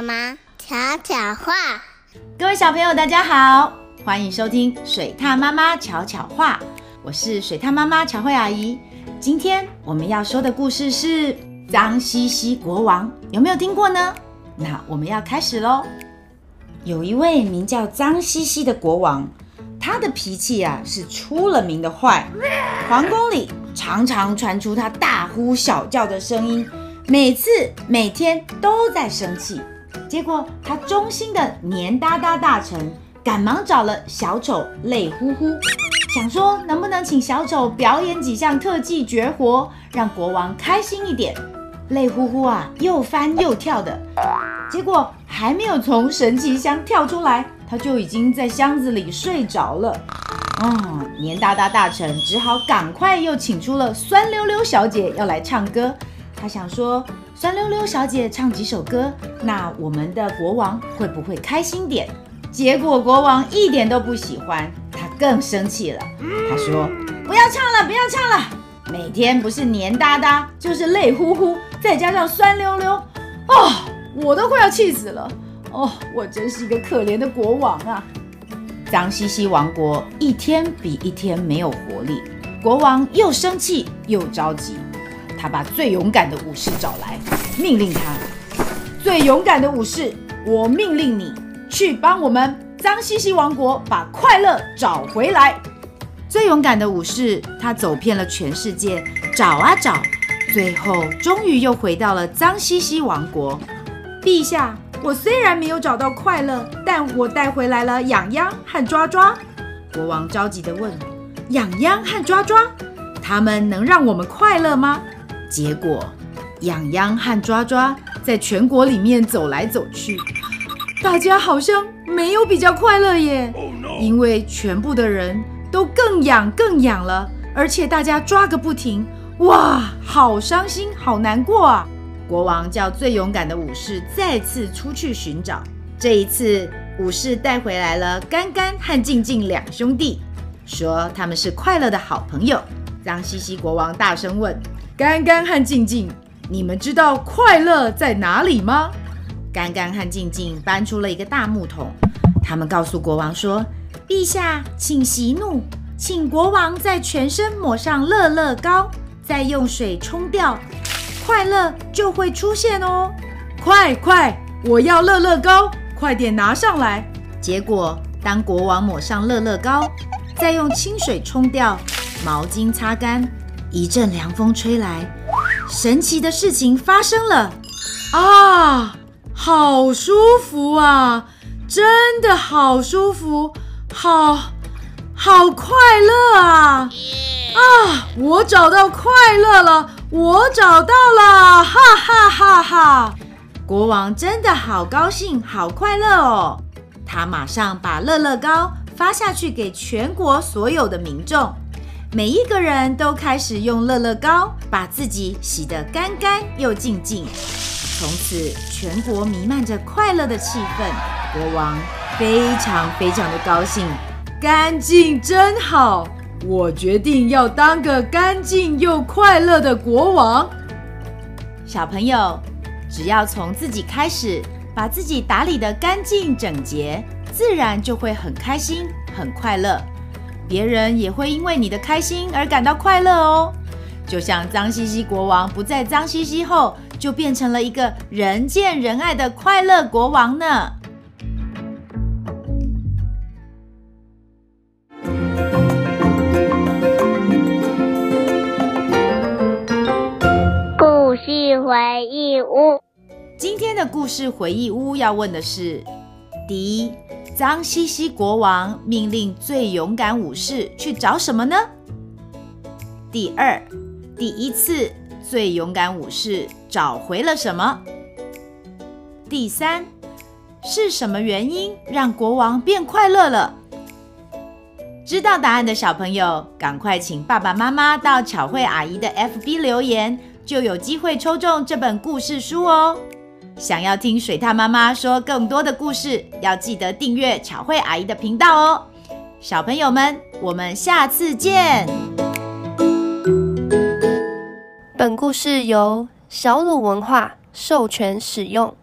妈妈巧巧话，各位小朋友，大家好，欢迎收听水獭妈妈巧巧话。我是水獭妈妈巧慧阿姨。今天我们要说的故事是脏兮兮国王，有没有听过呢？那我们要开始喽。有一位名叫脏兮兮的国王，他的脾气啊是出了名的坏，皇宫里常常传出他大呼小叫的声音。每次每天都在生气，结果他忠心的黏哒哒大臣赶忙找了小丑泪呼呼，想说能不能请小丑表演几项特技绝活，让国王开心一点。泪呼呼啊，又翻又跳的，结果还没有从神奇箱跳出来，他就已经在箱子里睡着了。哦，黏哒哒大臣只好赶快又请出了酸溜溜小姐要来唱歌。他想说，酸溜溜小姐唱几首歌，那我们的国王会不会开心点？结果国王一点都不喜欢，他更生气了。他说：“不要唱了，不要唱了，每天不是黏哒哒，就是累呼呼，再加上酸溜溜，哦，我都快要气死了。哦，我真是一个可怜的国王啊！”脏兮兮王国一天比一天没有活力，国王又生气又着急。他把最勇敢的武士找来，命令他：最勇敢的武士，我命令你去帮我们脏兮兮王国把快乐找回来。最勇敢的武士，他走遍了全世界，找啊找，最后终于又回到了脏兮兮王国。陛下，我虽然没有找到快乐，但我带回来了痒痒和抓抓。国王着急地问：痒痒和抓抓，他们能让我们快乐吗？结果，痒痒和抓抓在全国里面走来走去，大家好像没有比较快乐耶。因为全部的人都更痒更痒了，而且大家抓个不停，哇，好伤心，好难过啊！国王叫最勇敢的武士再次出去寻找，这一次武士带回来了干干和净净两兄弟，说他们是快乐的好朋友。脏兮兮国王大声问。干干和净净，你们知道快乐在哪里吗？干干和净净搬出了一个大木桶，他们告诉国王说：“陛下，请息怒，请国王在全身抹上乐乐膏，再用水冲掉，快乐就会出现哦！快快，我要乐乐膏，快点拿上来！”结果，当国王抹上乐乐膏，再用清水冲掉，毛巾擦干。一阵凉风吹来，神奇的事情发生了啊！好舒服啊，真的好舒服，好好快乐啊！啊，我找到快乐了，我找到了，哈哈哈哈！国王真的好高兴，好快乐哦！他马上把乐乐膏发下去给全国所有的民众。每一个人都开始用乐乐膏把自己洗得干干又净净，从此全国弥漫着快乐的气氛。国王非常非常的高兴，干净真好，我决定要当个干净又快乐的国王。小朋友，只要从自己开始，把自己打理得干净整洁，自然就会很开心、很快乐。别人也会因为你的开心而感到快乐哦，就像脏兮兮国王不再脏兮兮后，就变成了一个人见人爱的快乐国王呢。故事回忆屋，今天的故事回忆屋要问的是：第一。脏兮兮国王命令最勇敢武士去找什么呢？第二，第一次最勇敢武士找回了什么？第三，是什么原因让国王变快乐了？知道答案的小朋友，赶快请爸爸妈妈到巧慧阿姨的 FB 留言，就有机会抽中这本故事书哦。想要听水獭妈妈说更多的故事，要记得订阅巧慧阿姨的频道哦。小朋友们，我们下次见。本故事由小鲁文化授权使用。